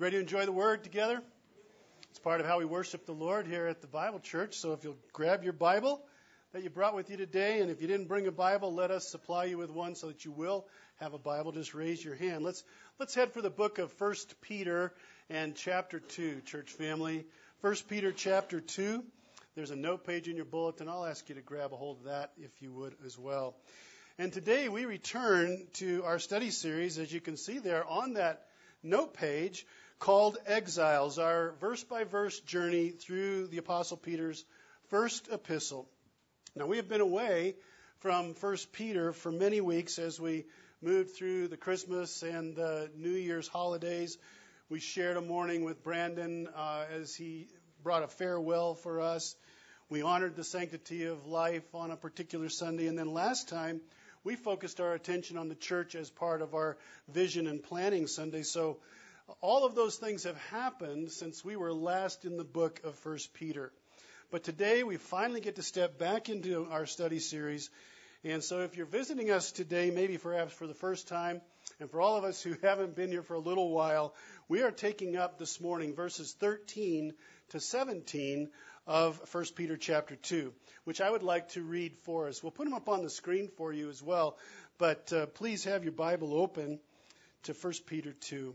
Ready to enjoy the Word together? It's part of how we worship the Lord here at the Bible Church. So if you'll grab your Bible that you brought with you today, and if you didn't bring a Bible, let us supply you with one so that you will have a Bible. Just raise your hand. Let's let's head for the book of First Peter and chapter two, church family. First Peter chapter two. There's a note page in your bulletin. I'll ask you to grab a hold of that if you would as well. And today we return to our study series, as you can see there on that note page called Exiles, our verse by verse journey through the Apostle Peter's first epistle. Now, we have been away from 1 Peter for many weeks as we moved through the Christmas and the New Year's holidays. We shared a morning with Brandon uh, as he brought a farewell for us. We honored the sanctity of life on a particular Sunday. And then last time, we focused our attention on the church as part of our vision and planning Sunday. So all of those things have happened since we were last in the book of 1 Peter. But today we finally get to step back into our study series. And so if you're visiting us today, maybe perhaps for the first time, and for all of us who haven't been here for a little while, we are taking up this morning verses 13 to 17 of 1 Peter chapter 2, which I would like to read for us. We'll put them up on the screen for you as well, but uh, please have your Bible open to 1 Peter 2.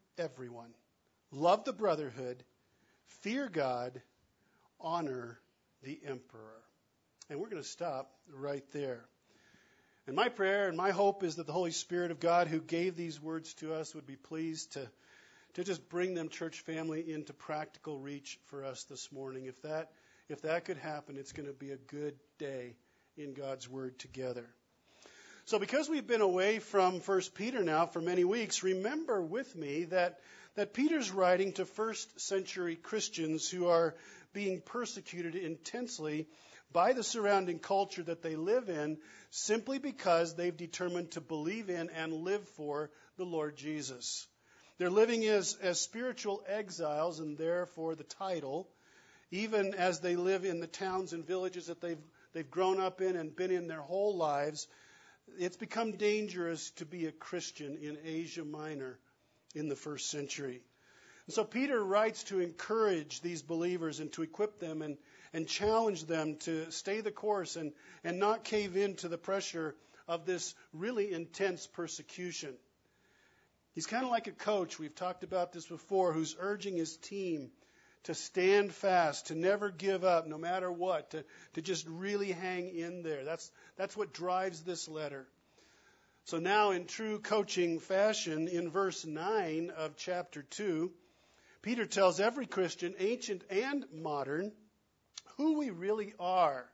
everyone. Love the brotherhood. Fear God. Honor the emperor. And we're going to stop right there. And my prayer and my hope is that the Holy Spirit of God who gave these words to us would be pleased to, to just bring them, church family, into practical reach for us this morning. If that, if that could happen, it's going to be a good day in God's Word together. So, because we've been away from 1 Peter now for many weeks, remember with me that, that Peter's writing to first century Christians who are being persecuted intensely by the surrounding culture that they live in simply because they've determined to believe in and live for the Lord Jesus. They're living as, as spiritual exiles, and therefore the title, even as they live in the towns and villages that they've, they've grown up in and been in their whole lives it's become dangerous to be a Christian in Asia Minor in the first century. And so Peter writes to encourage these believers and to equip them and, and challenge them to stay the course and, and not cave in to the pressure of this really intense persecution. He's kind of like a coach, we've talked about this before, who's urging his team to stand fast, to never give up no matter what, to, to just really hang in there. That's, that's what drives this letter. So now, in true coaching fashion, in verse 9 of chapter 2, Peter tells every Christian, ancient and modern, who we really are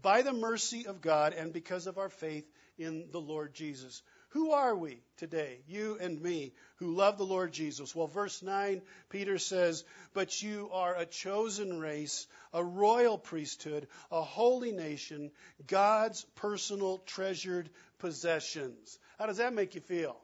by the mercy of God and because of our faith in the Lord Jesus. Who are we today, you and me, who love the Lord Jesus? Well, verse 9, Peter says, But you are a chosen race, a royal priesthood, a holy nation, God's personal treasured possessions. How does that make you feel?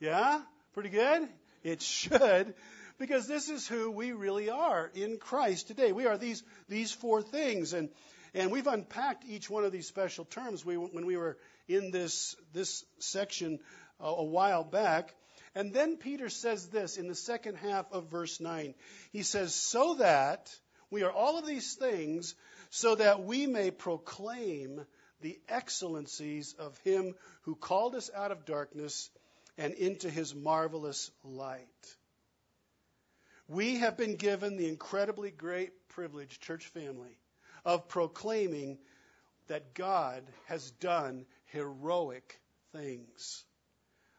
Yeah? Pretty good? It should because this is who we really are in Christ today. We are these, these four things. And, and we've unpacked each one of these special terms we, when we were in this, this section a, a while back. And then Peter says this in the second half of verse 9. He says, So that we are all of these things, so that we may proclaim the excellencies of him who called us out of darkness and into his marvelous light. We have been given the incredibly great privilege, church family, of proclaiming that God has done heroic things.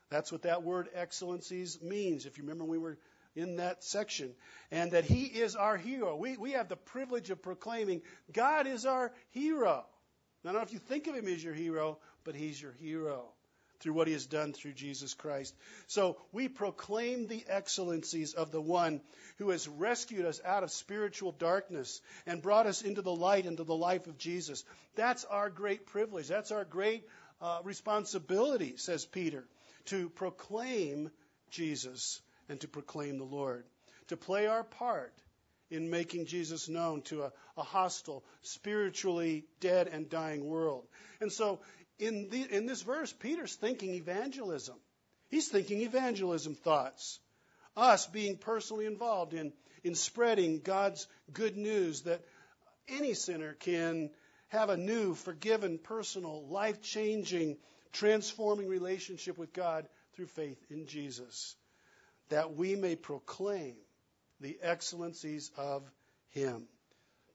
That's what that word excellencies means, if you remember we were in that section. And that He is our hero. We, we have the privilege of proclaiming God is our hero. I don't know if you think of Him as your hero, but He's your hero. Through what he has done through Jesus Christ. So we proclaim the excellencies of the one who has rescued us out of spiritual darkness and brought us into the light, into the life of Jesus. That's our great privilege. That's our great uh, responsibility, says Peter, to proclaim Jesus and to proclaim the Lord, to play our part in making Jesus known to a, a hostile, spiritually dead and dying world. And so in, the, in this verse, Peter's thinking evangelism. He's thinking evangelism thoughts. Us being personally involved in, in spreading God's good news that any sinner can have a new, forgiven, personal, life changing, transforming relationship with God through faith in Jesus, that we may proclaim the excellencies of Him.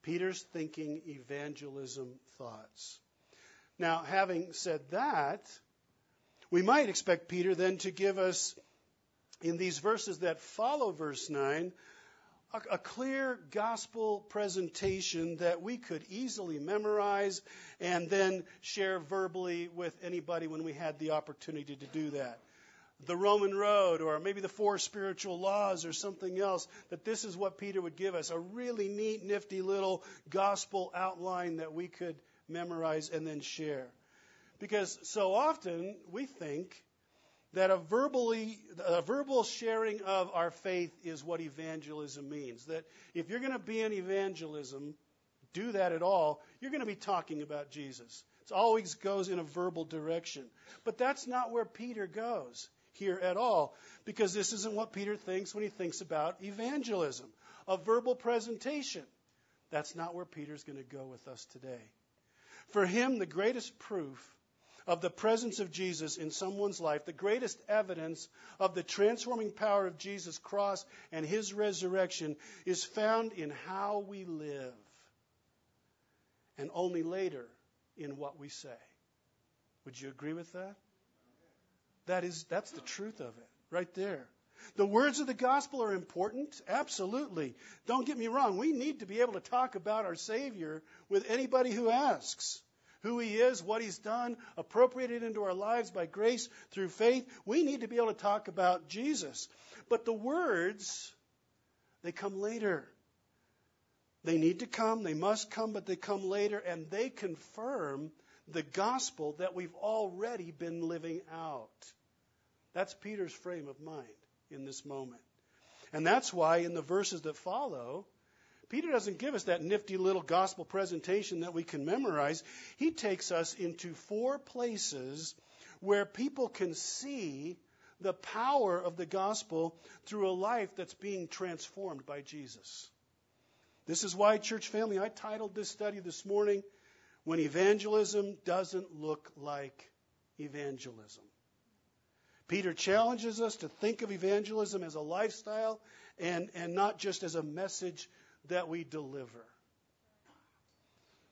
Peter's thinking evangelism thoughts. Now, having said that, we might expect Peter then to give us, in these verses that follow verse 9, a, a, clear gospel presentation that we could easily memorize and then share verbally with anybody when we had the opportunity to do that. The Roman road, or maybe the four spiritual laws, or something else, that this is what Peter would give us a really neat, nifty little gospel outline that we could memorize, and then share. Because so often we think that a verbally a verbal sharing of our faith is what evangelism means. That if you're going to be in evangelism, do that at all, you're going to be talking about Jesus. It always goes in a verbal direction. But that's not where Peter goes here at all, because this isn't what Peter thinks when he thinks about evangelism, a verbal presentation. That's not where Peter's going to go with us today. For him, the greatest proof of the presence of Jesus in someone's life, the greatest evidence of the transforming power of Jesus' cross and his resurrection is found in how we live, and only later in what we say. Would you agree with that? That is that's the truth of it, right there. The words of the gospel are important, absolutely. Don't get me wrong, we need to be able to talk about our Savior with anybody who asks who He is, what He's done, appropriated into our lives by grace through faith. We need to be able to talk about Jesus. But the words, they come later. They need to come, they must come, but they come later, and they confirm the gospel that we've already been living out. That's Peter's frame of mind in this moment. And that's why in the verses that follow, Peter doesn't give us that nifty little gospel presentation that we can memorize. He takes us into four places where people can see the power of the gospel through a life that's being transformed by Jesus. This is why, church family, I titled this study this morning, When Evangelism Doesn't Look Like Evangelism. Peter challenges us to think of evangelism as a lifestyle and, and not just as a message that we deliver.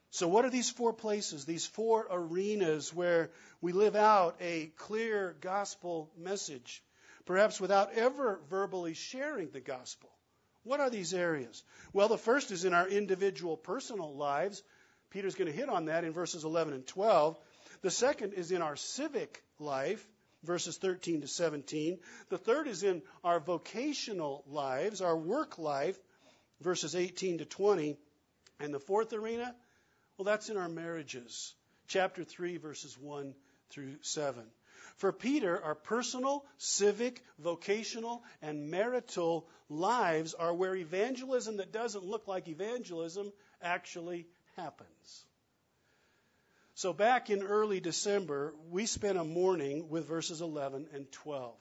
So, what are these four places, these four arenas where we live out a clear gospel message, perhaps without ever verbally sharing the gospel? What are these areas? Well, the first is in our individual personal lives. Peter's going to hit on that in verses 11 and 12. The second is in our civic life, verses 13 to 17. The third is in our vocational lives, our work life, verses 18 to 20. And the fourth arena, well, that's in our marriages, chapter 3, verses 1 through 7. For Peter, our personal, civic, vocational, and marital lives are where evangelism that doesn't look like evangelism actually happens. So, back in early December, we spent a morning with verses 11 and 12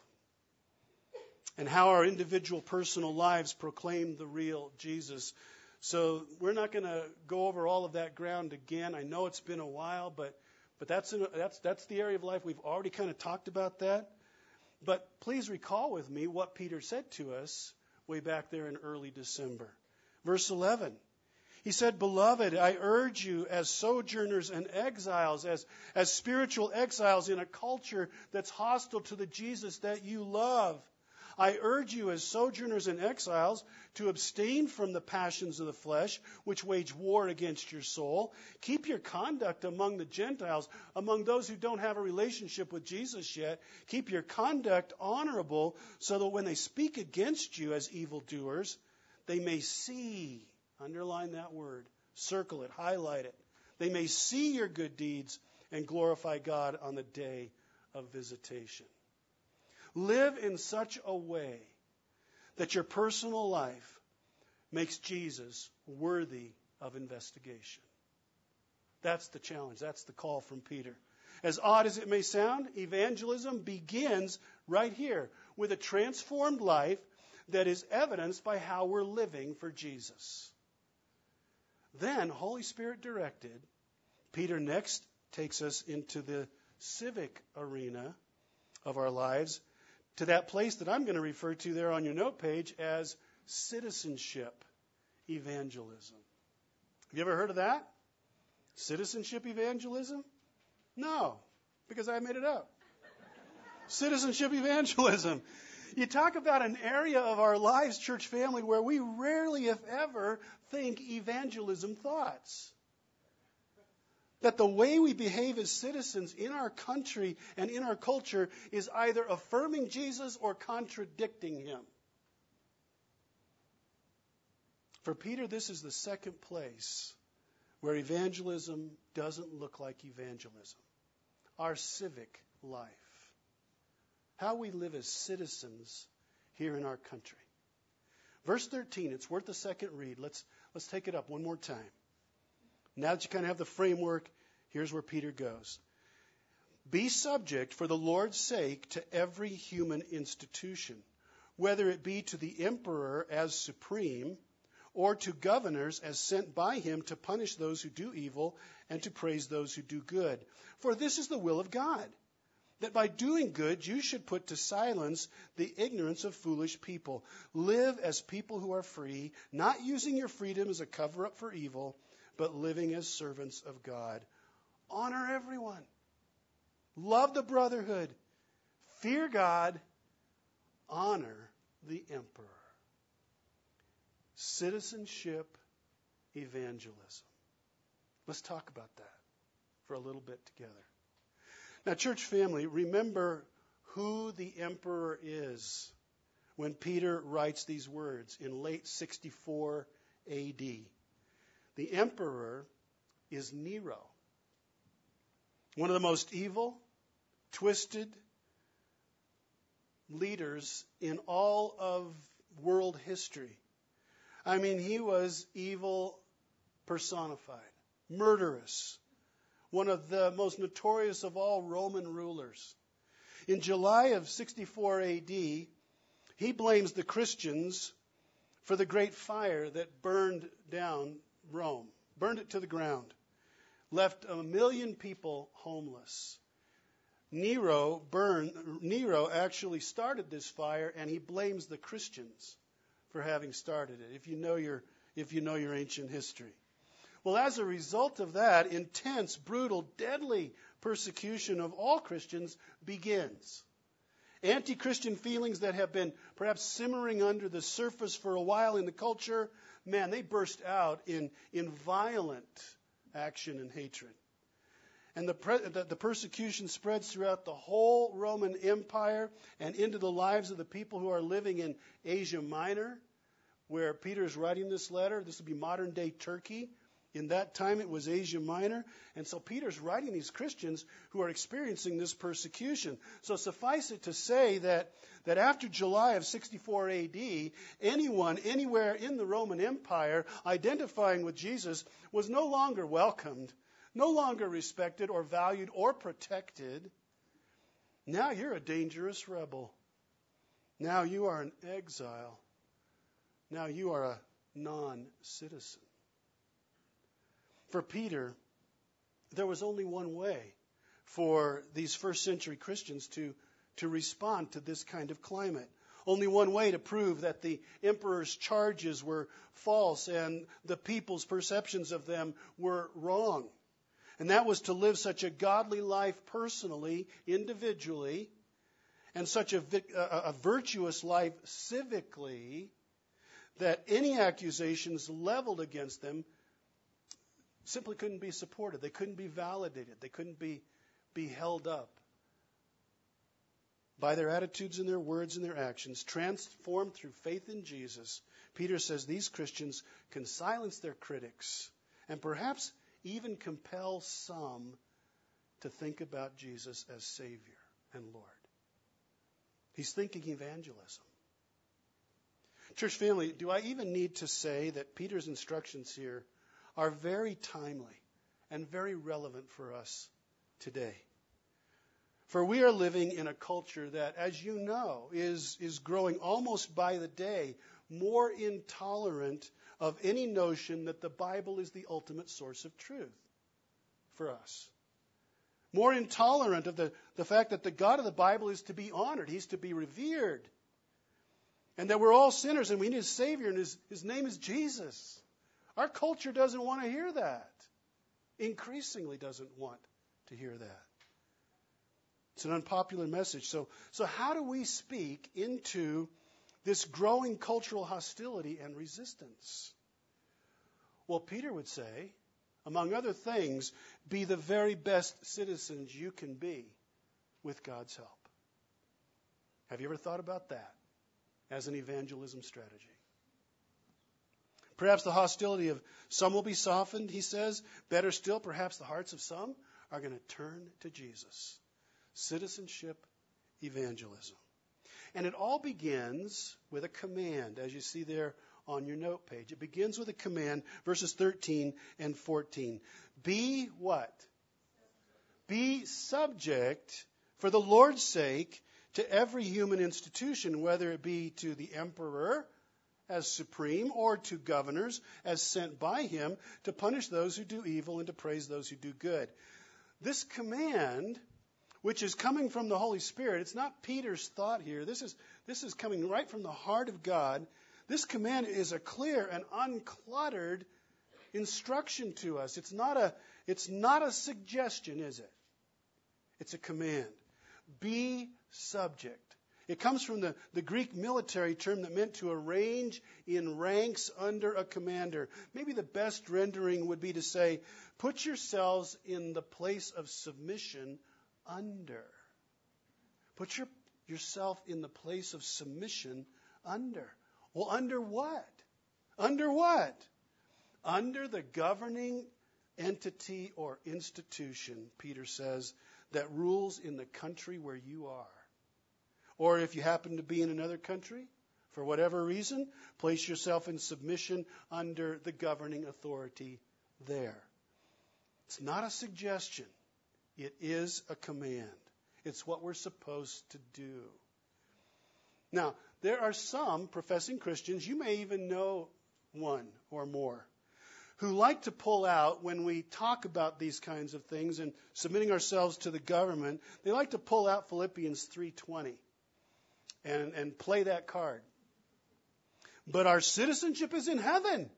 and how our individual personal lives proclaim the real Jesus. So we're not going to go over all of that ground again. I know it's been a while, but but that's that's that's the area of life we've already kind of talked about that. But please recall with me what Peter said to us way back there in early December. Verse 11. He said, Beloved, I urge you as sojourners and exiles, as, as spiritual exiles in a culture that's hostile to the Jesus that you love, I urge you, as sojourners and exiles, to abstain from the passions of the flesh, which wage war against your soul. Keep your conduct among the Gentiles, among those who don't have a relationship with Jesus yet. Keep your conduct honorable, so that when they speak against you as evildoers, they may see, underline that word, circle it, highlight it. They may see your good deeds and glorify God on the day of visitation. Live in such a way that your personal life makes Jesus worthy of investigation. That's the challenge. That's the call from Peter. As odd as it may sound, evangelism begins right here with a transformed life that is evidenced by how we're living for Jesus. Then, Holy Spirit directed, Peter next takes us into the civic arena of our lives to that place that I'm going to refer to there on your note page as citizenship evangelism. Have you ever heard of that? Citizenship evangelism? No, because I made it up. Citizenship evangelism. You talk about an area of our lives, church family, where we rarely, if ever, think evangelism thoughts that the way we behave as citizens in our country and in our culture is either affirming Jesus or contradicting him. For Peter, this is the second place where evangelism doesn't look like evangelism. Our civic life. How we live as citizens here in our country. Verse 13, it's worth a second read. Let's, let's take it up one more time. Now that you kind of have the framework, here's where Peter goes. Be subject for the Lord's sake to every human institution, whether it be to the emperor as supreme, or to governors as sent by him to punish those who do evil and to praise those who do good. For this is the will of God, that by doing good you should put to silence the ignorance of foolish people. Live as people who are free, not using your freedom as a cover up for evil but living as servants of God. Honor everyone. Love the brotherhood. Fear God. Honor the emperor. Citizenship evangelism. Let's talk about that for a little bit together. Now, church family, remember who the emperor is when Peter writes these words in late 64 AD. The emperor is Nero, one of the most evil, twisted leaders in all of world history. I mean, he was evil personified, murderous, one of the most notorious of all Roman rulers. In July of 64 AD, he blames the Christians for the great fire that burned down Rome, burned it to the ground, left a million people homeless. Nero burned, Nero actually started this fire and he blames the Christians for having started it. If you know your if you know your ancient history. Well, as a result of that, intense, brutal, deadly persecution of all Christians begins. Anti Christian feelings that have been perhaps simmering under the surface for a while in the culture man, they burst out in, in violent action and hatred. And the, pre- the, the, persecution spreads throughout the whole Roman Empire and into the lives of the people who are living in Asia Minor, where Peter is writing this letter. This would be modern day Turkey. In that time, it was Asia Minor. And so Peter's writing these Christians who are experiencing this persecution. So suffice it to say that, that after July of 64 AD, anyone anywhere in the Roman Empire identifying with Jesus was no longer welcomed, no longer respected or valued or protected. Now you're a dangerous rebel. Now you are an exile. Now you are a non citizen. For Peter, there was only one way for these first century Christians to, to respond to this kind of climate. Only one way to prove that the emperor's charges were false and the people's perceptions of them were wrong. And that was to live such a godly life personally, individually, and such a, a, a virtuous life civically that any accusations leveled against them simply couldn't be supported. They couldn't be validated. They couldn't be, be held up by their attitudes and their words and their actions, transformed through faith in Jesus. Peter says these Christians can silence their critics and perhaps even compel some to think about Jesus as Savior and Lord. He's thinking evangelism. Church family, do I even need to say that Peter's instructions here are very timely and very relevant for us today? For we are living in a culture that, as you know, is, is growing almost by the day more intolerant of any notion that the Bible is the ultimate source of truth for us. More intolerant of the, the fact that the God of the Bible is to be honored, He's to be revered, and that we're all sinners and we need a Savior, and His, his name is Jesus. Our culture doesn't want to hear that. Increasingly doesn't want to hear that. It's an unpopular message. So, so how do we speak into this growing cultural hostility and resistance? Well, Peter would say, among other things, be the very best citizens you can be with God's help. Have you ever thought about that as an evangelism strategy? Perhaps the hostility of some will be softened, he says. Better still, perhaps the hearts of some are going to turn to Jesus. Citizenship evangelism. And it all begins with a command, as you see there on your note page. It begins with a command, verses 13 and 14. Be what? Be subject for the Lord's sake to every human institution, whether it be to the emperor as supreme or to governors as sent by him to punish those who do evil and to praise those who do good. This command which is coming from the Holy Spirit. It's not Peter's thought here. This is, this is coming right from the heart of God. This command is a clear and uncluttered instruction to us. It's not a, it's not a suggestion, is it? It's a command. Be subject. It comes from the, the Greek military term that meant to arrange in ranks under a commander. Maybe the best rendering would be to say, put yourselves in the place of submission under. Put your, yourself in the place of submission under. Well, under what? Under what? Under the governing entity or institution, Peter says, that rules in the country where you are. Or if you happen to be in another country, for whatever reason, place yourself in submission under the governing authority there. It's not a suggestion. It is a command. It's what we're supposed to do. Now, there are some professing Christians, you may even know one or more, who like to pull out when we talk about these kinds of things and submitting ourselves to the government, they like to pull out Philippians 3:20 and, and play that card. But our citizenship is in heaven.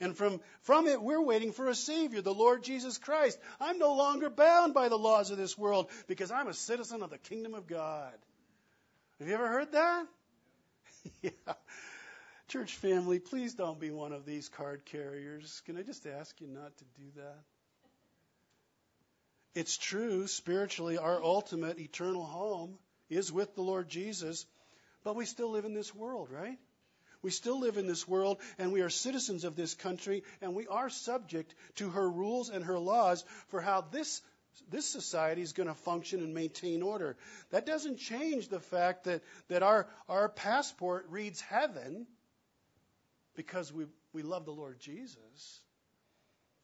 And from, from it, we're waiting for a Savior, the Lord Jesus Christ. I'm no longer bound by the laws of this world because I'm a citizen of the kingdom of God. Have you ever heard that? yeah. Church family, please don't be one of these card carriers. Can I just ask you not to do that? It's true, spiritually, our ultimate eternal home is with the Lord Jesus, but we still live in this world, right? We still live in this world and we are citizens of this country and we are subject to her rules and her laws for how this this society is going to function and maintain order. That doesn't change the fact that, that our, our passport reads heaven because we, we love the Lord Jesus,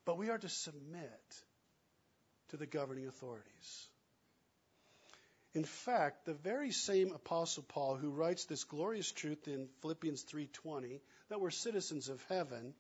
but we are to submit to the governing authorities. In fact, the very same apostle Paul who writes this glorious truth in Philippians 3:20 that we're citizens of heaven,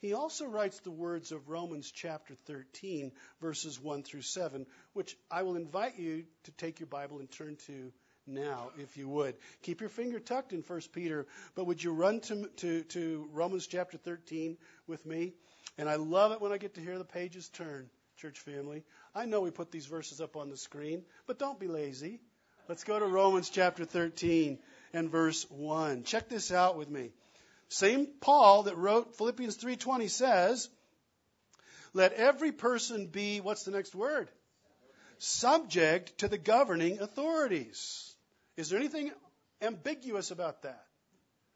he also writes the words of Romans chapter 13 verses 1 through 7, which I will invite you to take your Bible and turn to now, if you would. Keep your finger tucked in 1 Peter, but would you run to, to, to Romans chapter 13 with me? And I love it when I get to hear the pages turn church family. I know we put these verses up on the screen, but don't be lazy. Let's go to Romans chapter 13 and verse 1. Check this out with me. Same Paul that wrote Philippians 3:20 says, "Let every person be what's the next word? Subject to the governing authorities." Is there anything ambiguous about that?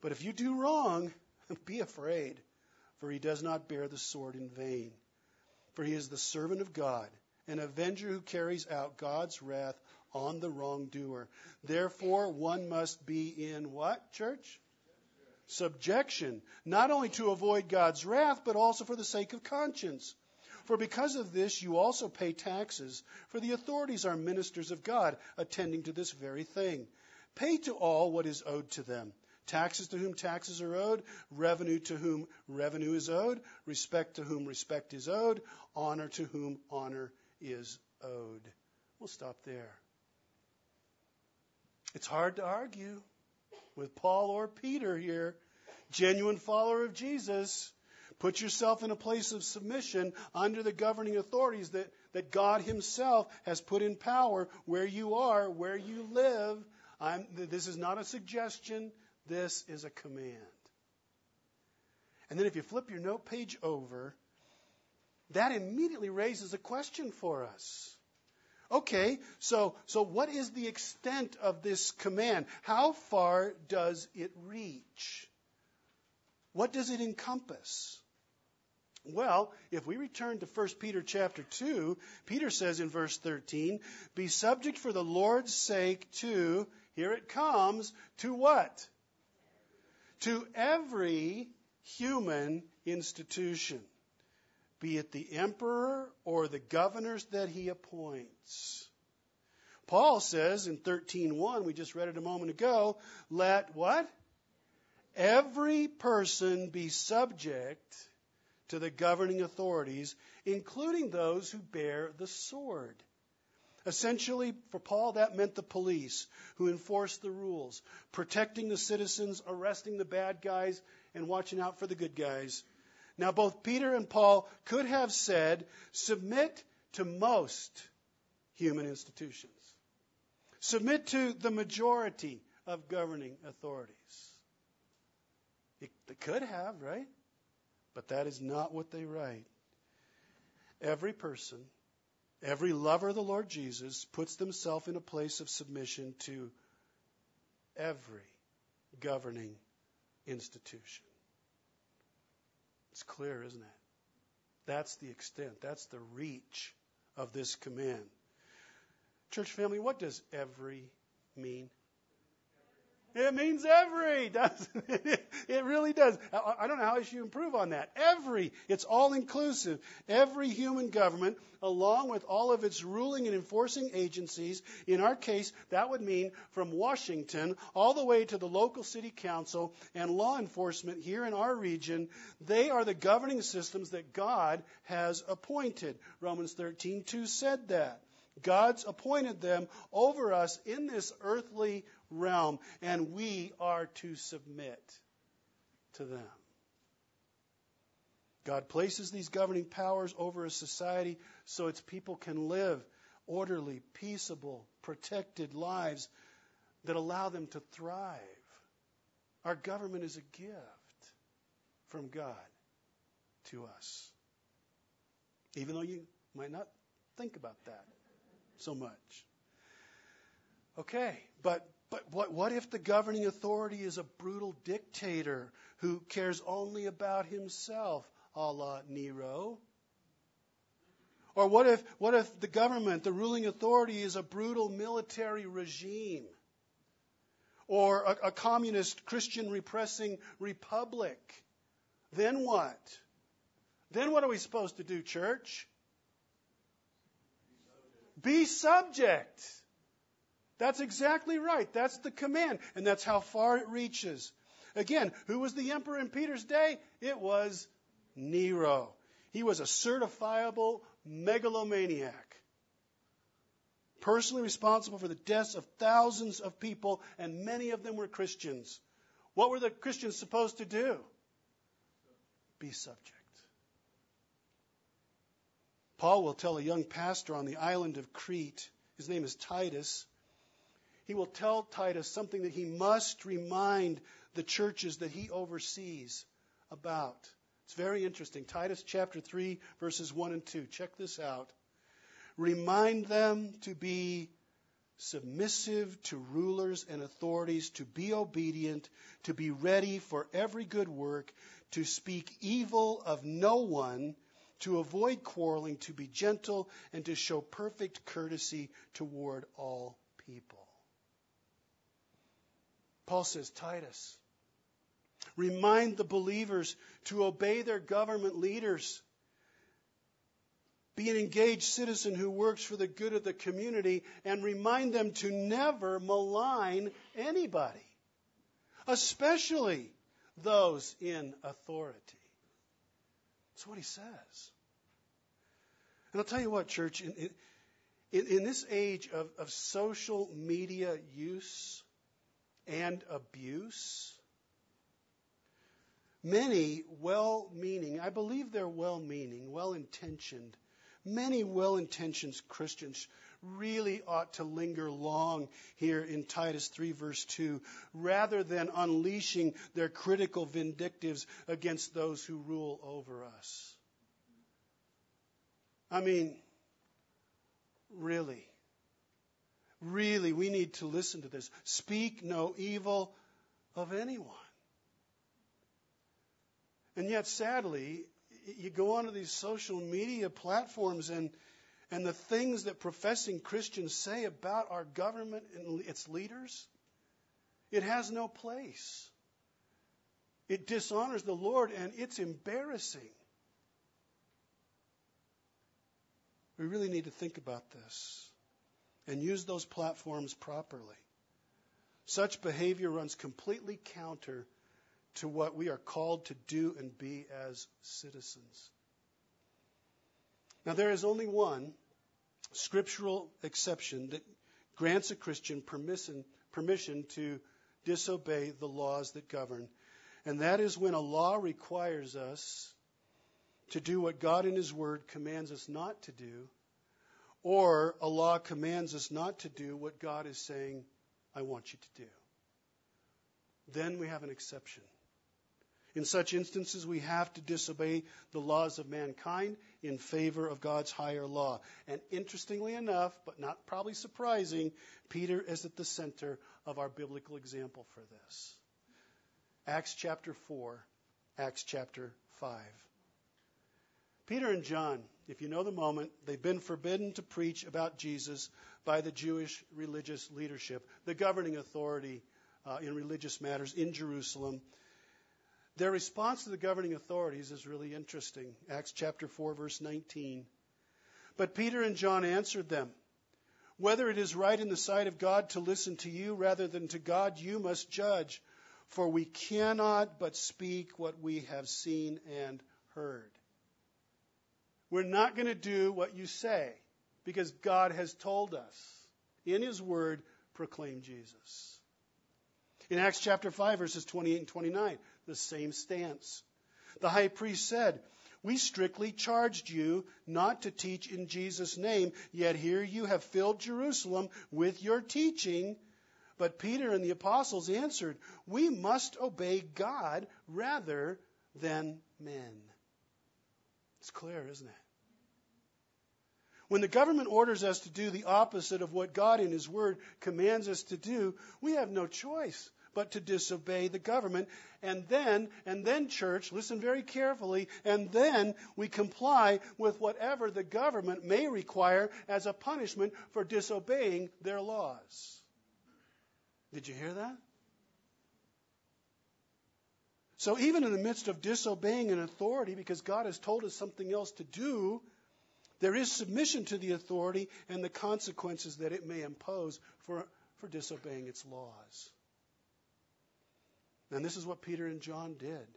But if you do wrong, be afraid, for he does not bear the sword in vain. For he is the servant of God, an avenger who carries out God's wrath on the wrongdoer. Therefore, one must be in what, church? Subjection, not only to avoid God's wrath, but also for the sake of conscience. For because of this, you also pay taxes, for the authorities are ministers of God, attending to this very thing. Pay to all what is owed to them Taxes to whom taxes are owed, revenue to whom revenue is owed, respect to whom respect is owed, honor to whom honor is owed. We'll stop there. It's hard to argue with Paul or Peter here. Genuine follower of Jesus. Put yourself in a place of submission under the governing authorities that, that God Himself has put in power where you are, where you live. I'm, this is not a suggestion. This is a command. And then if you flip your note page over, that immediately raises a question for us. Okay, so, so what is the extent of this command? How far does it reach? What does it encompass? Well, if we return to 1 Peter chapter 2, Peter says in verse 13, Be subject for the Lord's sake to, here it comes, to what? To every human institution, be it the emperor or the governors that he appoints. Paul says in 13:1, we just read it a moment ago, let what? Every person be subject to the governing authorities, including those who bear the sword. Essentially, for Paul, that meant the police who enforced the rules, protecting the citizens, arresting the bad guys, and watching out for the good guys. Now, both Peter and Paul could have said, submit to most human institutions, submit to the majority of governing authorities. They could have, right? But that is not what they write. Every person Every lover of the Lord Jesus puts themselves in a place of submission to every governing institution. It's clear, isn't it? That's the extent, that's the reach of this command. Church family, what does every mean? It means every, doesn't it? It really does. I don't know how I should improve on that. Every, it's all inclusive. Every human government, along with all of its ruling and enforcing agencies, in our case, that would mean from Washington all the way to the local city council and law enforcement here in our region, they are the governing systems that God has appointed. Romans 13:2 said that. God's appointed them over us in this earthly realm, and we are to submit to them. God places these governing powers over a society so its people can live orderly, peaceable, protected lives that allow them to thrive. Our government is a gift from God to us. Even though you might not think about that so much. Okay, but but what, what if the governing authority is a brutal dictator who cares only about himself, a la Nero? Or what if, what if the government, the ruling authority, is a brutal military regime? Or a, a communist Christian repressing republic? Then what? Then what are we supposed to do, church? Be subject That's exactly right. That's the command, and that's how far it reaches. Again, who was the emperor in Peter's day? It was Nero. He was a certifiable megalomaniac, personally responsible for the deaths of thousands of people, and many of them were Christians. What were the Christians supposed to do? Be subject. Paul will tell a young pastor on the island of Crete, his name is Titus, he will tell Titus something that he must remind the churches that he oversees about. It's very interesting. Titus chapter 3, verses 1 and 2. Check this out. Remind them to be submissive to rulers and authorities, to be obedient, to be ready for every good work, to speak evil of no one, to avoid quarreling, to be gentle, and to show perfect courtesy toward all people. Paul says, Titus, remind the believers to obey their government leaders. Be an engaged citizen who works for the good of the community and remind them to never malign anybody, especially those in authority. That's what he says. And I'll tell you what, church, in, in, in this age of, of social media use, and abuse. Many well meaning, I believe they're well meaning, well intentioned, many well intentioned Christians really ought to linger long here in Titus 3, verse 2, rather than unleashing their critical vindictives against those who rule over us. I mean, really. Really, we need to listen to this. Speak no evil of anyone. And yet, sadly, you go onto these social media platforms and and the things that professing Christians say about our government and its leaders, it has no place. It dishonors the Lord and it's embarrassing. We really need to think about this and use those platforms properly. Such behavior runs completely counter to what we are called to do and be as citizens. Now, there is only one scriptural exception that grants a Christian permission, permission to disobey the laws that govern, and that is when a law requires us to do what God in His Word commands us not to do or a law commands us not to do what God is saying, I want you to do. Then we have an exception. In such instances, we have to disobey the laws of mankind in favor of God's higher law. And interestingly enough, but not probably surprising, Peter is at the center of our biblical example for this. Acts chapter 4, Acts chapter 5. Peter and John, if you know the moment, they've been forbidden to preach about Jesus by the Jewish religious leadership, the governing authority uh, in religious matters in Jerusalem. Their response to the governing authorities is really interesting. Acts chapter 4, verse 19. But Peter and John answered them, Whether it is right in the sight of God to listen to you rather than to God, you must judge, for we cannot but speak what we have seen and heard. We're not going to do what you say because God has told us in His Word, proclaim Jesus. In Acts chapter 5, verses 28 and 29, the same stance. The high priest said, We strictly charged you not to teach in Jesus' name, yet here you have filled Jerusalem with your teaching. But Peter and the apostles answered, We must obey God rather than men. It's clear, isn't it? When the government orders us to do the opposite of what God in His Word commands us to do, we have no choice but to disobey the government. And then, and then, church, listen very carefully, and then we comply with whatever the government may require as a punishment for disobeying their laws. Did you hear that? So, even in the midst of disobeying an authority because God has told us something else to do, there is submission to the authority and the consequences that it may impose for, for disobeying its laws. And this is what Peter and John did.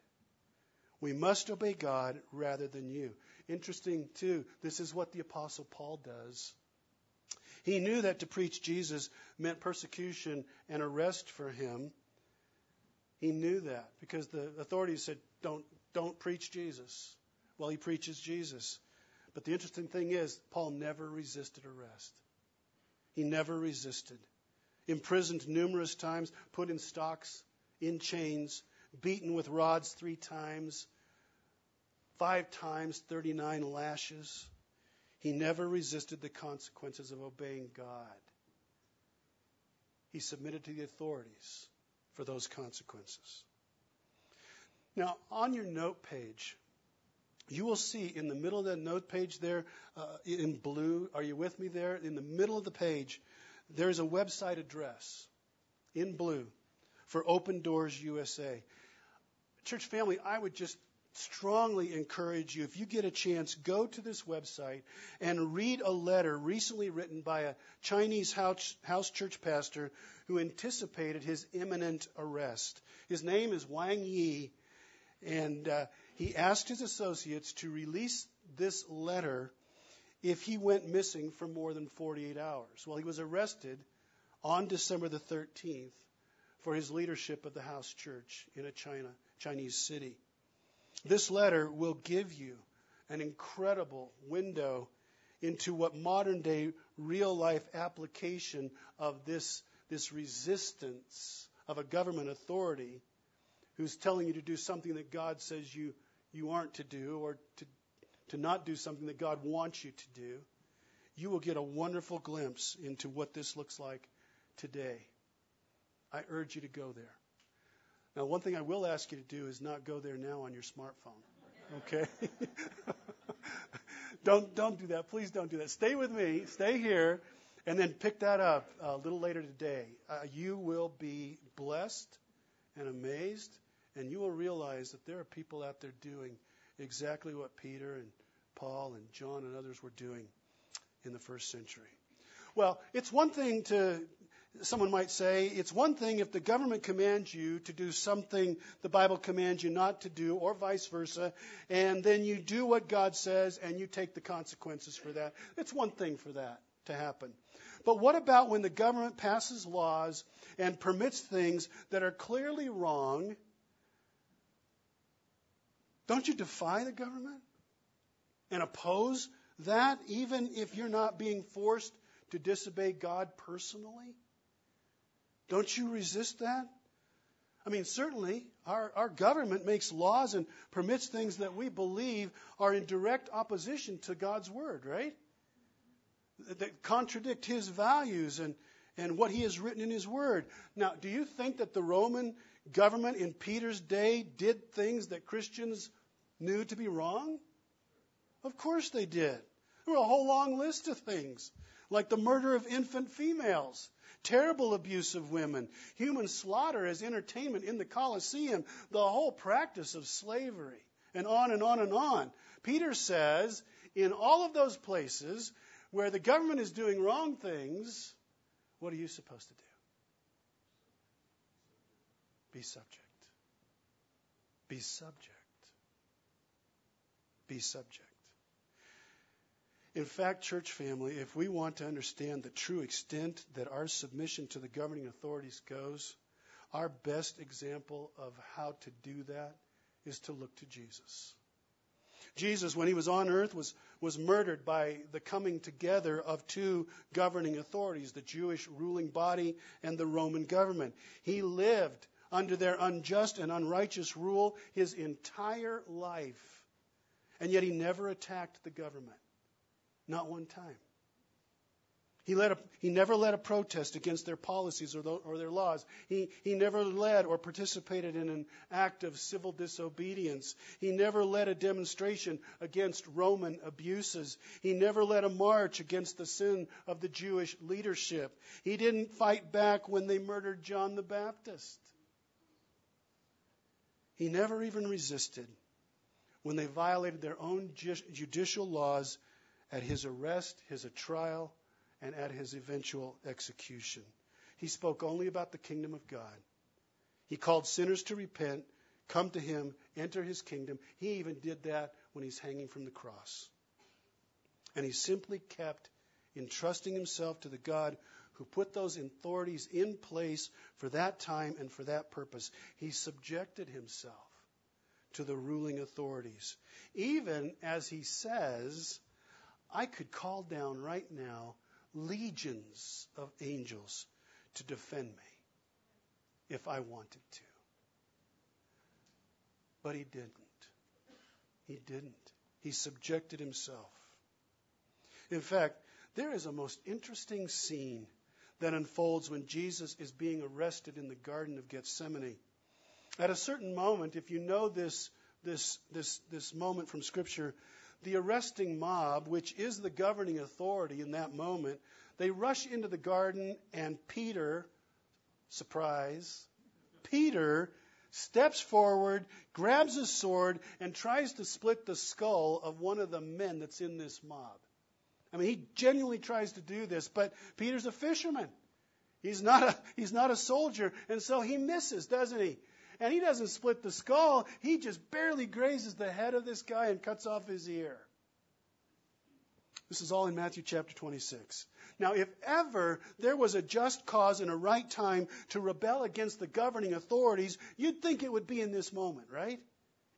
We must obey God rather than you. Interesting, too, this is what the Apostle Paul does. He knew that to preach Jesus meant persecution and arrest for him. He knew that because the authorities said, don't, don't preach Jesus. Well, he preaches Jesus. But the interesting thing is, Paul never resisted arrest. He never resisted. Imprisoned numerous times, put in stocks, in chains, beaten with rods three times, five times 39 lashes. He never resisted the consequences of obeying God. He submitted to the authorities for those consequences. Now, on your note page, you will see in the middle of that note page there, uh, in blue, are you with me there? In the middle of the page, there's a website address in blue for Open Doors USA. Church family, I would just strongly encourage you, if you get a chance, go to this website and read a letter recently written by a Chinese house, house church pastor who anticipated his imminent arrest. His name is Wang Yi, and uh, he asked his associates to release this letter if he went missing for more than 48 hours. Well, he was arrested on December the 13th for his leadership of the house church in a China, Chinese city. This letter will give you an incredible window into what modern day real life application of this, this resistance of a government authority who's telling you to do something that God says you, you aren't to do or to, to not do something that God wants you to do, you will get a wonderful glimpse into what this looks like today. I urge you to go there. Now, one thing I will ask you to do is not go there now on your smartphone. Okay? don't don't do that. Please don't do that. Stay with me. Stay here, and then pick that up a little later today. Uh, you will be blessed and amazed and you will realize that there are people out there doing exactly what Peter and Paul and John and others were doing in the first century. Well, it's one thing to, someone might say, it's one thing if the government commands you to do something the Bible commands you not to do, or vice versa, and then you do what God says and you take the consequences for that. It's one thing for that to happen. But what about when the government passes laws and permits things that are clearly wrong don't you defy the government and oppose that, even if you're not being forced to disobey God personally? Don't you resist that? I mean, certainly, our, our government makes laws and permits things that we believe are in direct opposition to God's Word, right? That contradict His values and, and what He has written in His Word. Now, do you think that the Roman government in Peter's day did things that Christians knew to be wrong? Of course they did. There were a whole long list of things, like the murder of infant females, terrible abuse of women, human slaughter as entertainment in the Colosseum, the whole practice of slavery, and on and on and on. Peter says, in all of those places where the government is doing wrong things, what are you supposed to do? Be subject. Be subject. Be subject. In fact, church family, if we want to understand the true extent that our submission to the governing authorities goes, our best example of how to do that is to look to Jesus. Jesus, when he was on earth, was, was murdered by the coming together of two governing authorities, the Jewish ruling body and the Roman government. He lived under their unjust and unrighteous rule his entire life. And yet he never attacked the government. Not one time. He, led a, he never led a protest against their policies or, the, or their laws. He, he never led or participated in an act of civil disobedience. He never led a demonstration against Roman abuses. He never led a march against the sin of the Jewish leadership. He didn't fight back when they murdered John the Baptist. He never even resisted when they violated their own judicial laws at his arrest, his trial, and at his eventual execution. he spoke only about the kingdom of God. He called sinners to repent, come to him, enter his kingdom. He even did that when he's hanging from the cross. And he simply kept entrusting himself to the God who put those authorities in place for that time and for that purpose. He subjected himself to the ruling authorities. Even as he says, I could call down right now legions of angels to defend me if I wanted to. But he didn't. He didn't. He subjected himself. In fact, there is a most interesting scene that unfolds when Jesus is being arrested in the Garden of Gethsemane. At a certain moment, if you know this, this, this, this moment from Scripture, the arresting mob, which is the governing authority in that moment, they rush into the garden, and Peter, surprise, Peter steps forward, grabs a sword, and tries to split the skull of one of the men that's in this mob. I mean, he genuinely tries to do this, but Peter's a fisherman. He's not a, he's not a soldier, and so he misses, doesn't he? And he doesn't split the skull, he just barely grazes the head of this guy and cuts off his ear. This is all in Matthew chapter 26. Now, if ever there was a just cause and a right time to rebel against the governing authorities, you'd think it would be in this moment, right?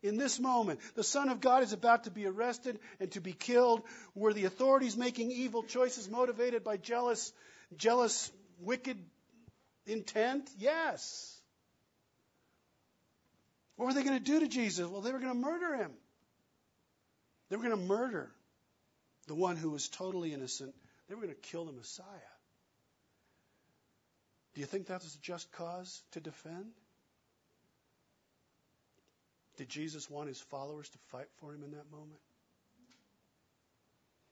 In this moment, the Son of God is about to be arrested and to be killed. Were the authorities making evil choices motivated by jealous, jealous, wicked intent? Yes. What were they going to do to Jesus? Well, they were going to murder him. They were going to murder the one who was totally innocent. They were going to kill the Messiah. Do you think that was a just cause to defend? Did Jesus want his followers to fight for him in that moment?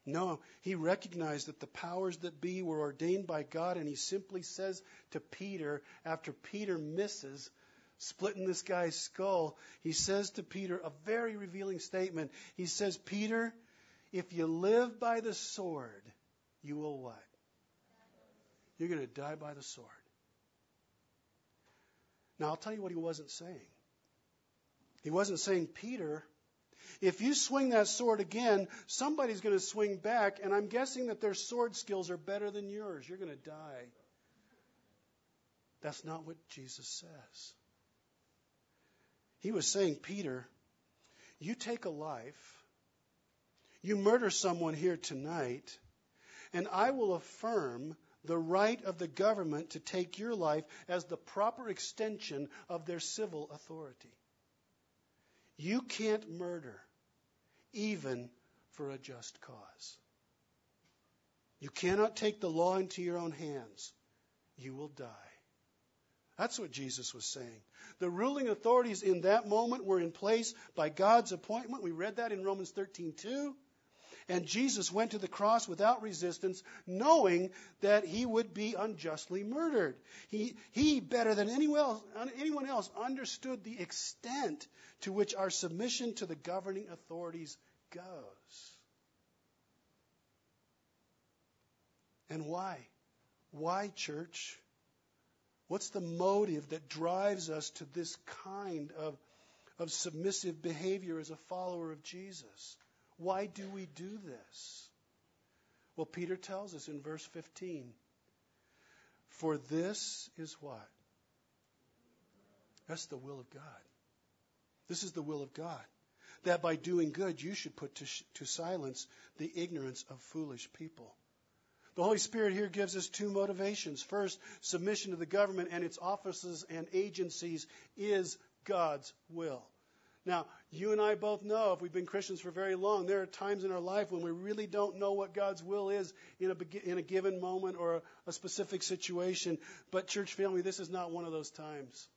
No, he recognized that the powers that be were ordained by God, and he simply says to Peter, after Peter misses splitting this guy's skull, he says to Peter a very revealing statement. He says, Peter, if you live by the sword, you will what? You're going to die by the sword. Now, I'll tell you what he wasn't saying. He wasn't saying, Peter, if you swing that sword again, somebody's going to swing back, and I'm guessing that their sword skills are better than yours. You're going to die. That's not what Jesus says. He was saying, Peter, you take a life, you murder someone here tonight, and I will affirm the right of the government to take your life as the proper extension of their civil authority. You can't murder, even for a just cause. You cannot take the law into your own hands. You will die. That's what Jesus was saying. The ruling authorities in that moment were in place by God's appointment. We read that in Romans 13:2. And Jesus went to the cross without resistance, knowing that he would be unjustly murdered. He, he better than anyone else, anyone else, understood the extent to which our submission to the governing authorities goes. And why? Why, church? What's the motive that drives us to this kind of, of submissive behavior as a follower of Jesus? Why do we do this? Well, Peter tells us in verse 15 For this is what? That's the will of God. This is the will of God. That by doing good, you should put to, sh- to silence the ignorance of foolish people. The Holy Spirit here gives us two motivations. First, submission to the government and its offices and agencies is God's will. Now, you and I both know, if we've been Christians for very long, there are times in our life when we really don't know what God's will is in a, in a given moment or a, a specific situation. But, church family, this is not one of those times.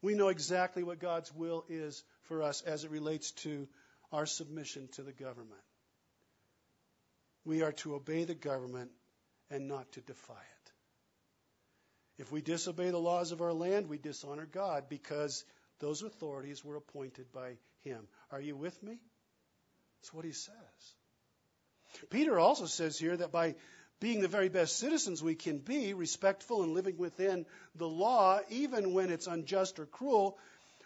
We know exactly what God's will is for us as it relates to our submission to the government. We are to obey the government and not to defy it. If we disobey the laws of our land, we dishonor God because those authorities were appointed by him. Are you with me? That's what he says. Peter also says here that by, being the very best citizens we can be, respectful and living within the law, even when it's unjust or cruel,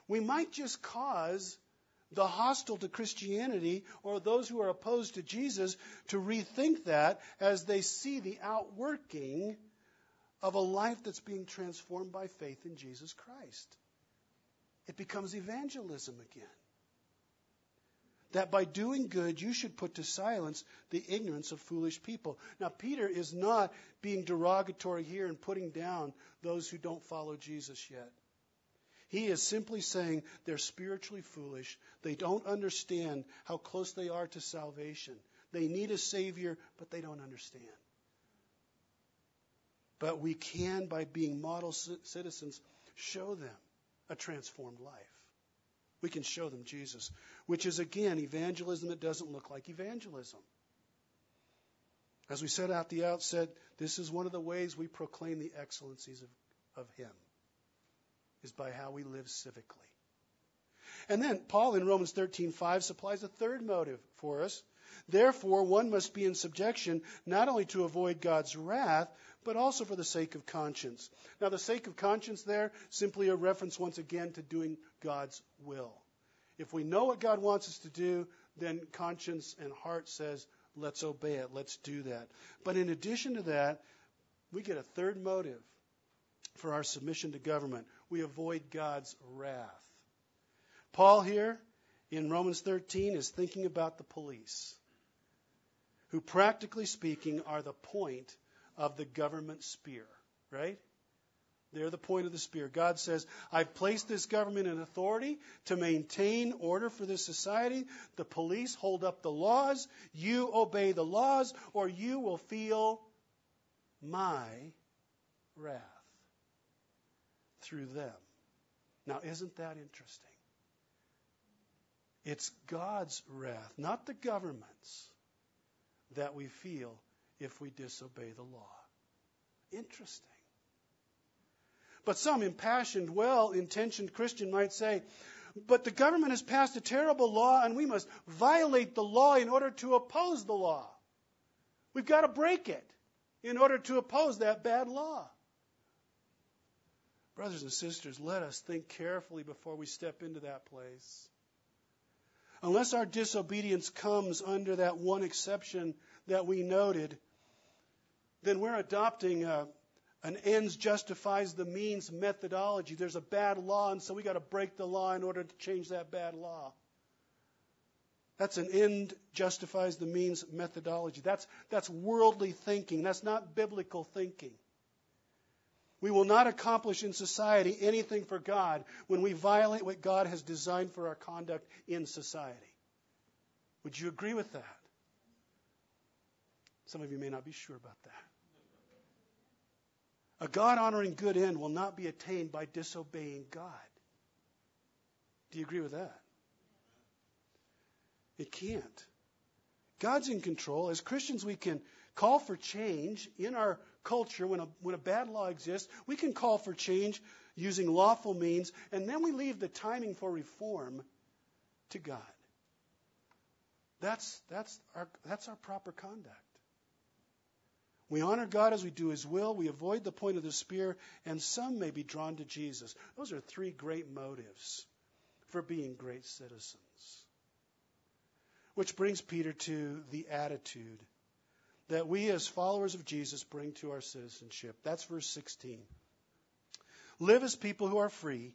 we might just cause the hostile to Christianity or those who are opposed to Jesus to rethink that as they see the outworking of a life that's being transformed by faith in Jesus Christ. It becomes evangelism again. That by doing good, you should put to silence the ignorance of foolish people. Now, Peter is not being derogatory here and putting down those who don't follow Jesus yet. He is simply saying they're spiritually foolish. They don't understand how close they are to salvation. They need a Savior, but they don't understand. But we can, by being model citizens, show them a transformed life. We can show them Jesus, which is, again, evangelism that doesn't look like evangelism. As we said at the outset, this is one of the ways we proclaim the excellencies of, of Him is by how we live civically. And then Paul in Romans 13:5 supplies a third motive for us. Therefore, one must be in subjection not only to avoid God's wrath, but also for the sake of conscience. Now, the sake of conscience there simply a reference once again to doing God's will. If we know what God wants us to do, then conscience and heart says, let's obey it, let's do that. But in addition to that, we get a third motive for our submission to government we avoid God's wrath. Paul here in Romans 13 is thinking about the police, who practically speaking are the point of the government spear, right? They're the point of the spear. God says, I've placed this government in authority to maintain order for this society. The police hold up the laws. You obey the laws, or you will feel my wrath through them. Now, isn't that interesting? It's God's wrath, not the government's, that we feel if we disobey the law. Interesting. But some impassioned, well intentioned Christian might say, but the government has passed a terrible law and we must violate the law in order to oppose the law. We've got to break it in order to oppose that bad law. Brothers and sisters, let us think carefully before we step into that place. Unless our disobedience comes under that one exception that we noted, then we're adopting a, an ends justifies the means methodology. There's a bad law, and so we got to break the law in order to change that bad law. That's an end justifies the means methodology. That's, that's worldly thinking. That's not biblical thinking. We will not accomplish in society anything for God when we violate what God has designed for our conduct in society. Would you agree with that? Some of you may not be sure about that. A God honoring good end will not be attained by disobeying God. Do you agree with that? It can't. God's in control. As Christians, we can call for change in our culture, when a, when a bad law exists, we can call for change using lawful means, and then we leave the timing for reform to God. That's, that's, our, that's our proper conduct. We honor God as we do His will. We avoid the point of the spear, and some may be drawn to Jesus. Those are three great motives for being great citizens. Which brings Peter to the attitude that we as followers of Jesus bring to our citizenship. That's verse 16. Live as people who are free,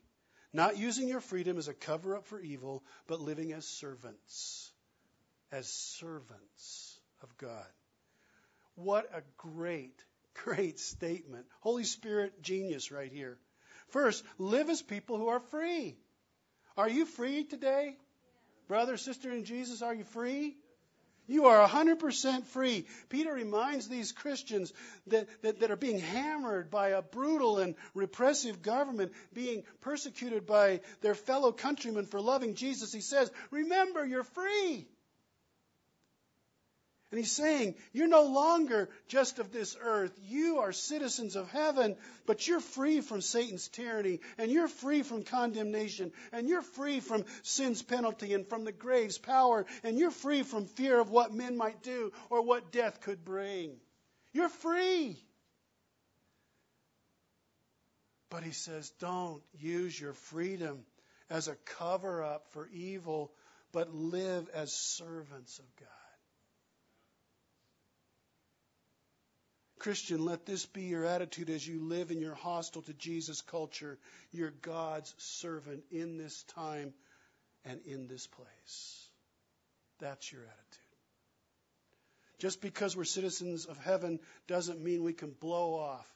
not using your freedom as a cover up for evil, but living as servants. As servants of God. What a great, great statement. Holy Spirit genius right here. First, live as people who are free. Are you free today? Brother, sister in Jesus, are you free? You are 100% free. Peter reminds these Christians that, that, that, are being hammered by a brutal and repressive government, being persecuted by their fellow countrymen for loving Jesus. He says, Remember, you're free. And he's saying, You're no longer just of this earth. You are citizens of heaven, but you're free from Satan's tyranny, and you're free from condemnation, and you're free from sin's penalty and from the grave's power, and you're free from fear of what men might do or what death could bring. You're free. But he says, don't use your freedom as a cover up for evil, but live as servants of God. Christian, let this be your attitude as you live in your hostile to Jesus culture. You're God's servant in this time and in this place. That's your attitude. Just because we're citizens of heaven doesn't mean we can blow off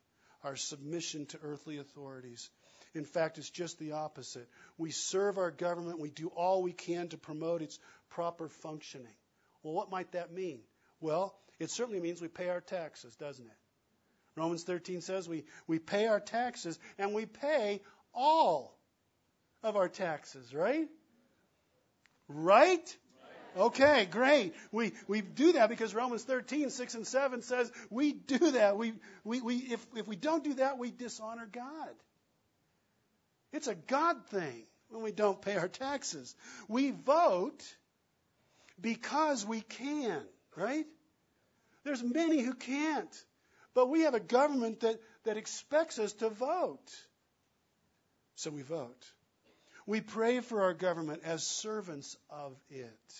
our submission to earthly authorities. In fact, it's just the opposite. We serve our government, we do all we can to promote its proper functioning. Well, what might that mean? Well, it certainly means we pay our taxes, doesn't it? Romans 13 says we, we pay our taxes and we pay all of our taxes, right? Right? Okay, great. We, we do that because Romans 13, 6 and 7 says we do that. We, we, we, if, if we don't do that, we dishonor God. It's a God thing when we don't pay our taxes. We vote because we can, right? There's many who can't. But we have a government that, that expects us to vote. So we vote. We pray for our government as servants of it.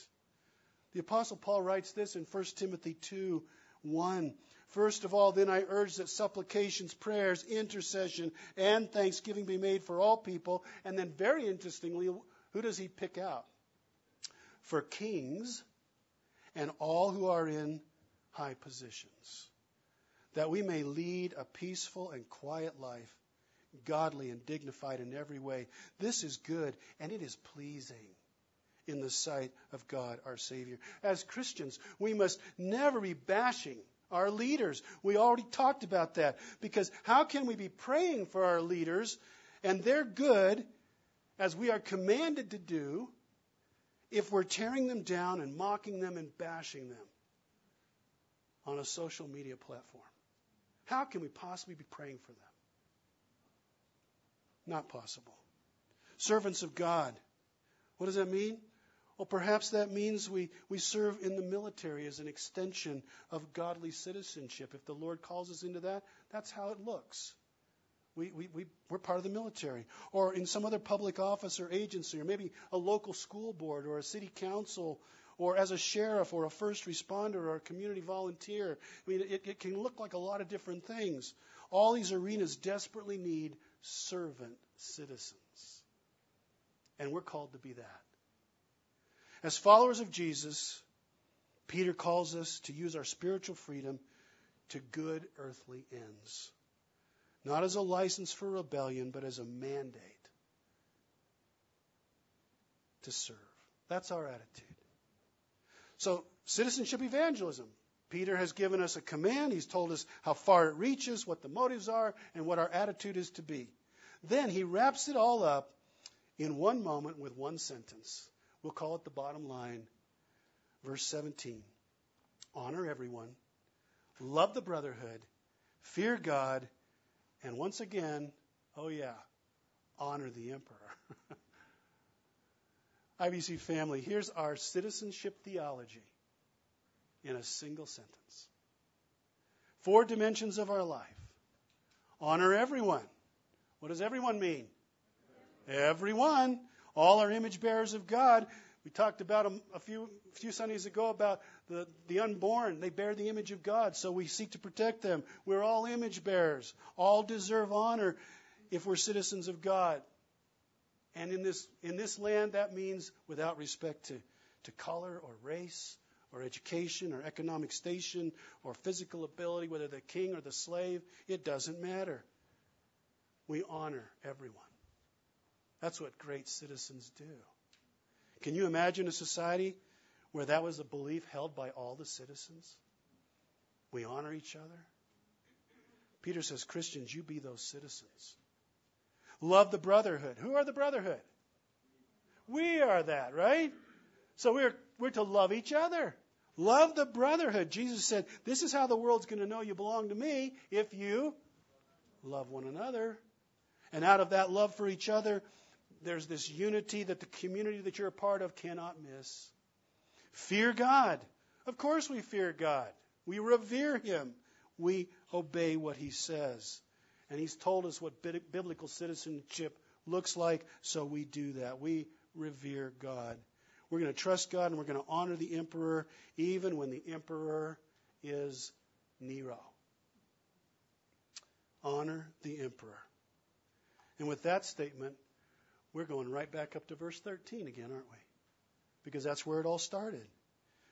The Apostle Paul writes this in 1 Timothy 2 1. First of all, then I urge that supplications, prayers, intercession, and thanksgiving be made for all people. And then, very interestingly, who does he pick out? For kings and all who are in high positions, that we may lead a peaceful and quiet life, godly and dignified in every way. This is good and it is pleasing in the sight of God our Savior. As Christians, we must never be bashing our leaders. We already talked about that because how can we be praying for our leaders and they're good as we are commanded to do if we're tearing them down and mocking them and bashing them on a social media platform? How can we possibly be praying for them? Not possible. Servants of God. What does that mean? Well, perhaps that means we, we serve in the military as an extension of godly citizenship. If the Lord calls us into that, that's how it looks. We, we, we, we're part of the military. Or in some other public office or agency, or maybe a local school board or a city council, or as a sheriff or a first responder or a community volunteer. I mean, it, it can look like a lot of different things. All these arenas desperately need servant citizens. And we're called to be that. As followers of Jesus, Peter calls us to use our spiritual freedom to good earthly ends. Not as a license for rebellion, but as a mandate to serve. That's our attitude. So, citizenship evangelism. Peter has given us a command. He's told us how far it reaches, what the motives are, and what our attitude is to be. Then he wraps it all up in one moment with one sentence. We'll call it the bottom line. Verse 17 Honor everyone, love the brotherhood, fear God, and once again, oh yeah, honor the emperor. IBC family, here's our citizenship theology in a single sentence. Four dimensions of our life. Honor everyone. What does everyone mean? Everyone. All are image bearers of God. We talked about a, a few, few Sundays ago about the, the unborn. They bear the image of God, so we seek to protect them. We're all image bearers. All deserve honor if we're citizens of God. And in this, in this land, that means without respect to, to color or race or education or economic station or physical ability, whether the king or the slave, it doesn't matter. We honor everyone. That's what great citizens do. Can you imagine a society where that was a belief held by all the citizens? We honor each other. Peter says, Christians, you be those citizens. Love the brotherhood. Who are the brotherhood? We are that, right? So we're, we're to love each other. Love the brotherhood. Jesus said, This is how the world's going to know you belong to me if you love one another. And out of that love for each other, there's this unity that the community that you're a part of cannot miss. Fear God. Of course we fear God. We revere Him. we obey what he says. And he's told us what biblical citizenship looks like, so we do that. We revere God. We're going to trust God and we're going to honor the emperor even when the emperor is Nero. Honor the emperor. And with that statement, we're going right back up to verse 13 again, aren't we? Because that's where it all started.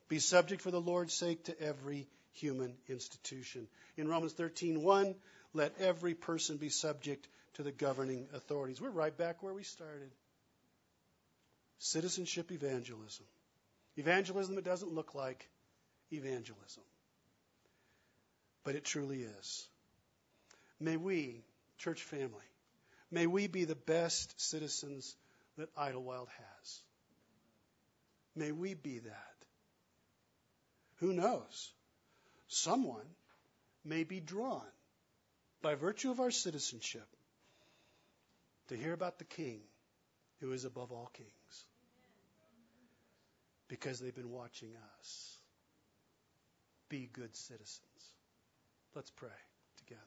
Be subject for the Lord's sake to every human institution. In Romans 13:1, let every person be subject to the governing authorities. We're right back where we started. Citizenship evangelism. Evangelism that doesn't look like evangelism. But it truly is. May we, church family, may we be the best citizens that Idlewild has. May we be that. Who knows? Someone may be drawn by virtue of our citizenship to hear about the King who is above all kings because they've been watching us be good citizens. Let's pray together.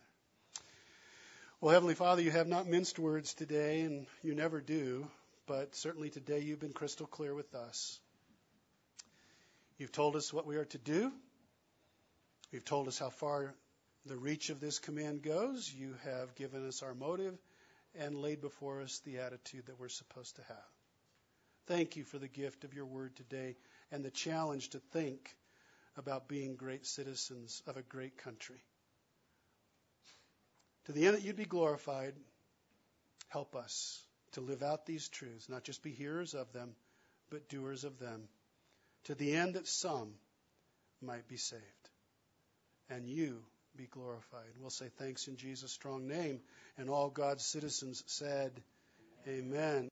Well, Heavenly Father, you have not minced words today, and you never do, but certainly today you've been crystal clear with us. You've told us what we are to do. You've told us how far the reach of this command goes. You have given us our motive and laid before us the attitude that we're supposed to have. Thank you for the gift of your word today and the challenge to think about being great citizens of a great country. To the end that you'd be glorified, help us to live out these truths, not just be hearers of them, but doers of them, to the end that some might be saved and you be glorified. We'll say thanks in Jesus' strong name. And all God's citizens said, Amen.